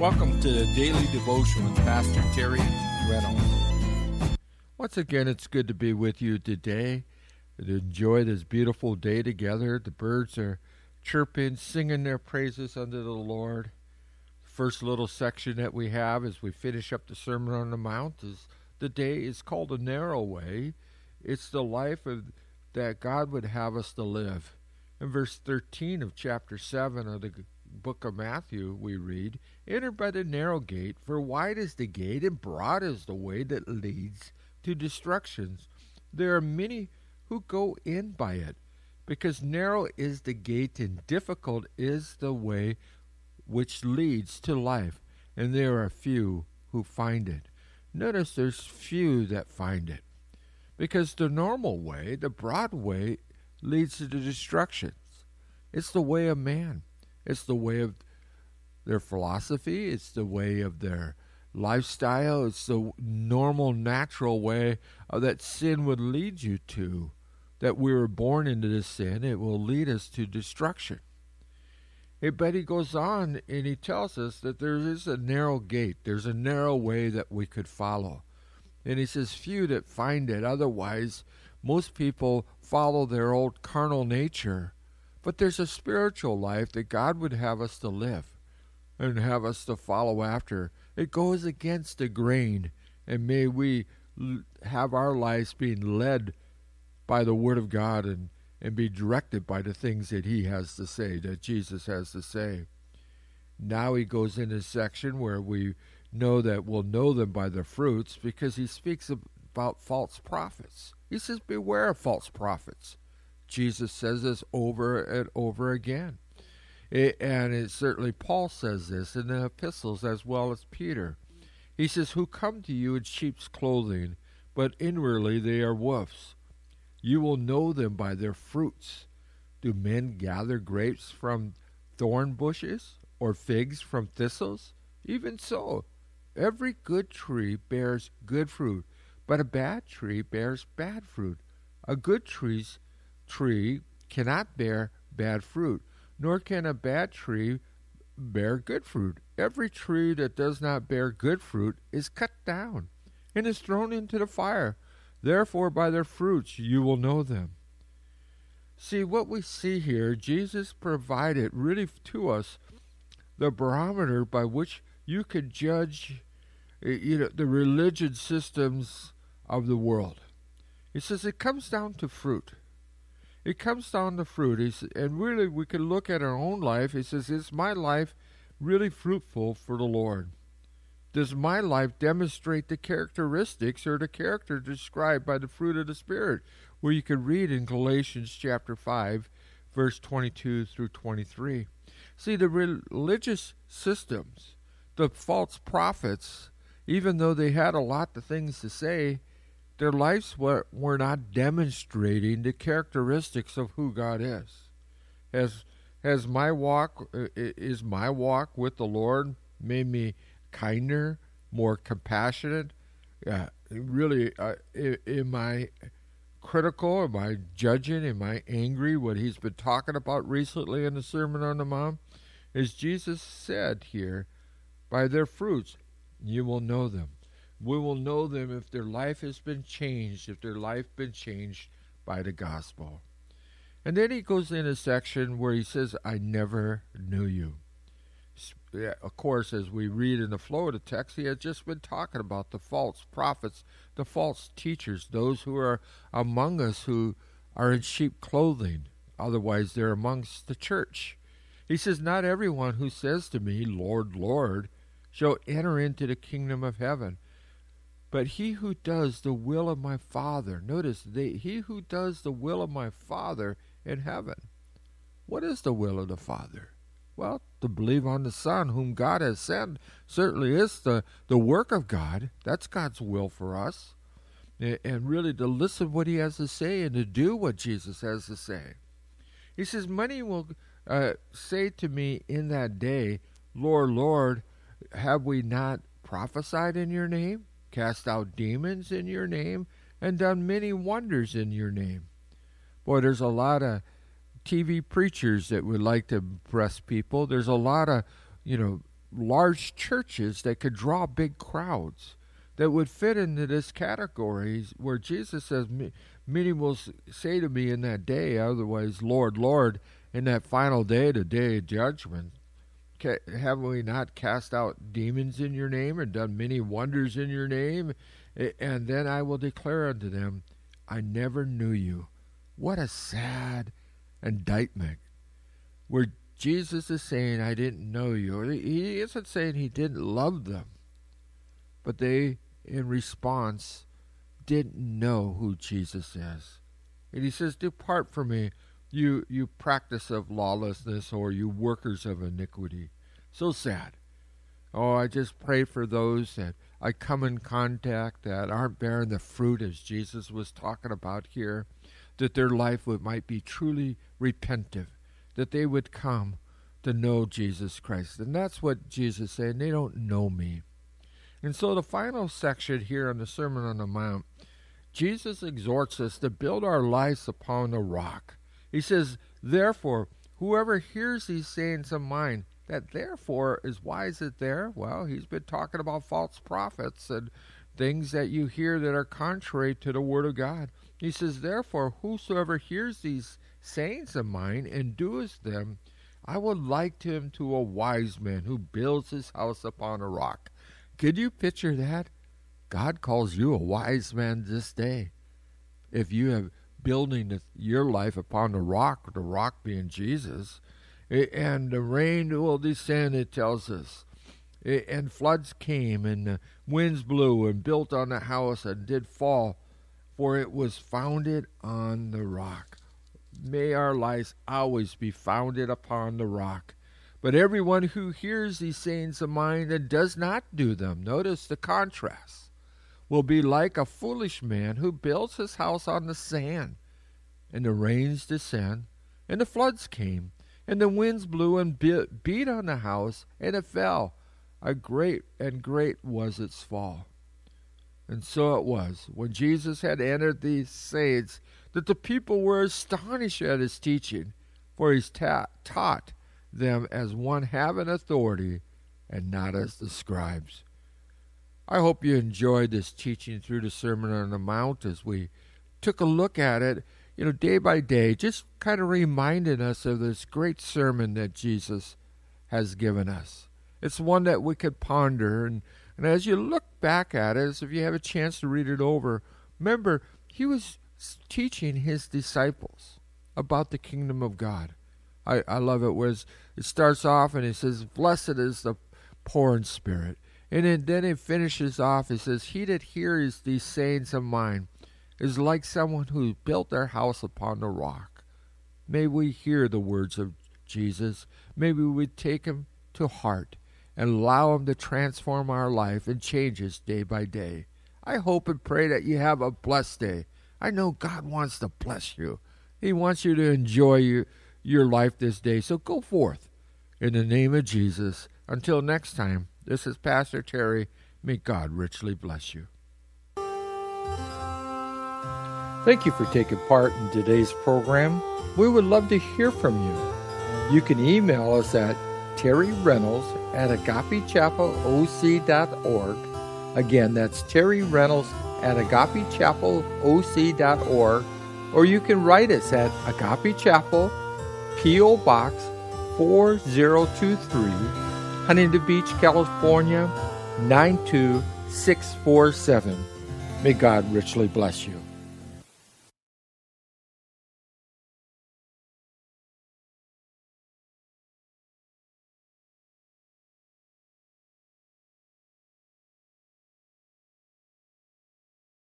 Welcome to the Daily Devotion with Pastor Terry Reynolds. Once again, it's good to be with you today. To enjoy this beautiful day together. The birds are chirping, singing their praises unto the Lord. The First little section that we have as we finish up the Sermon on the Mount is the day is called a narrow way. It's the life of that God would have us to live. In verse 13 of chapter 7 of the book of Matthew, we read, Enter by the narrow gate, for wide is the gate, and broad is the way that leads to destructions. There are many who go in by it, because narrow is the gate, and difficult is the way which leads to life, and there are few who find it. Notice there's few that find it, because the normal way, the broad way, leads to destructions. It's the way of man. It's the way of their philosophy. It's the way of their lifestyle. It's the normal, natural way that sin would lead you to. That we were born into this sin, it will lead us to destruction. But he goes on and he tells us that there is a narrow gate, there's a narrow way that we could follow. And he says, Few that find it. Otherwise, most people follow their old carnal nature but there's a spiritual life that God would have us to live and have us to follow after. It goes against the grain, and may we have our lives being led by the Word of God and, and be directed by the things that He has to say, that Jesus has to say. Now he goes in a section where we know that we'll know them by their fruits because he speaks about false prophets. He says, Beware of false prophets. Jesus says this over and over again. It, and it, certainly Paul says this in the epistles as well as Peter. He says, Who come to you in sheep's clothing, but inwardly they are wolves. You will know them by their fruits. Do men gather grapes from thorn bushes, or figs from thistles? Even so, every good tree bears good fruit, but a bad tree bears bad fruit. A good tree's tree cannot bear bad fruit, nor can a bad tree bear good fruit. Every tree that does not bear good fruit is cut down and is thrown into the fire. Therefore, by their fruits you will know them. See, what we see here, Jesus provided really to us the barometer by which you could judge eh, you know, the religion systems of the world. He says it comes down to fruit. It comes down to fruit. And really, we can look at our own life. He says, Is my life really fruitful for the Lord? Does my life demonstrate the characteristics or the character described by the fruit of the Spirit? Where you can read in Galatians chapter 5, verse 22 through 23. See, the religious systems, the false prophets, even though they had a lot of things to say, their lives were, were not demonstrating the characteristics of who God is. Has has my walk uh, is my walk with the Lord made me kinder, more compassionate? Uh, really, uh, am I critical? Am I judging? Am I angry? What he's been talking about recently in the Sermon on the Mount, as Jesus said here, by their fruits you will know them. We will know them if their life has been changed, if their life been changed by the gospel. And then he goes in a section where he says, I never knew you. Of course, as we read in the flow of the text, he had just been talking about the false prophets, the false teachers, those who are among us who are in sheep clothing. Otherwise, they're amongst the church. He says, Not everyone who says to me, Lord, Lord, shall enter into the kingdom of heaven, but he who does the will of my Father, notice, they, he who does the will of my Father in heaven. What is the will of the Father? Well, to believe on the Son, whom God has sent, certainly is the, the work of God. That's God's will for us. And really to listen what he has to say and to do what Jesus has to say. He says, Many will uh, say to me in that day, Lord, Lord, have we not prophesied in your name? Cast out demons in your name, and done many wonders in your name. Boy, there's a lot of TV preachers that would like to impress people. There's a lot of, you know, large churches that could draw big crowds that would fit into this category where Jesus says, Many will say to me in that day, otherwise, Lord, Lord, in that final day, the day of judgment, have we not cast out demons in your name and done many wonders in your name? And then I will declare unto them, I never knew you. What a sad indictment. Where Jesus is saying, I didn't know you. He isn't saying he didn't love them. But they, in response, didn't know who Jesus is. And he says, Depart from me, you you practice of lawlessness or you workers of iniquity. So sad. Oh, I just pray for those that I come in contact that aren't bearing the fruit as Jesus was talking about here, that their life would, might be truly repentive, that they would come to know Jesus Christ. And that's what Jesus said. They don't know me. And so the final section here on the Sermon on the Mount, Jesus exhorts us to build our lives upon a rock. He says, Therefore, whoever hears these sayings of mine, that therefore is why is it there? Well, he's been talking about false prophets and things that you hear that are contrary to the word of God. He says, Therefore, whosoever hears these sayings of mine and doeth them, I would like him to a wise man who builds his house upon a rock. Could you picture that? God calls you a wise man this day. If you have building your life upon the rock, the rock being Jesus, and the rain will descend, it tells us. And floods came, and the winds blew and built on the house and did fall, for it was founded on the rock. May our lives always be founded upon the rock. But everyone who hears these sayings of mine and does not do them, notice the contrast, will be like a foolish man who builds his house on the sand. And the rains descend, and the floods came, and the winds blew and beat on the house, and it fell. A great and great was its fall. And so it was, when Jesus had entered these sayings, that the people were astonished at his teaching, for he ta- taught them as one having authority and not as the scribes. I hope you enjoyed this teaching through the Sermon on the Mount as we took a look at it you know, day by day, just kind of reminding us of this great sermon that Jesus has given us. It's one that we could ponder, and, and as you look back at it, as if you have a chance to read it over, remember, he was teaching his disciples about the kingdom of God. I, I love it was it starts off and he says, Blessed is the poor in spirit. And then, then it finishes off, it says, He that hears these sayings of mine is like someone who built their house upon the rock. May we hear the words of Jesus. Maybe we take them to heart and allow Him to transform our life and change us day by day. I hope and pray that you have a blessed day. I know God wants to bless you. He wants you to enjoy your, your life this day. So go forth in the name of Jesus. Until next time, this is Pastor Terry. May God richly bless you. Thank you for taking part in today's program. We would love to hear from you. You can email us at Terry Reynolds at agapechapelOC.org. Again, that's Terry Reynolds at agapechapelOC.org. Or you can write us at Agape Chapel, P.O. Box 4023, Huntington Beach, California 92647. May God richly bless you.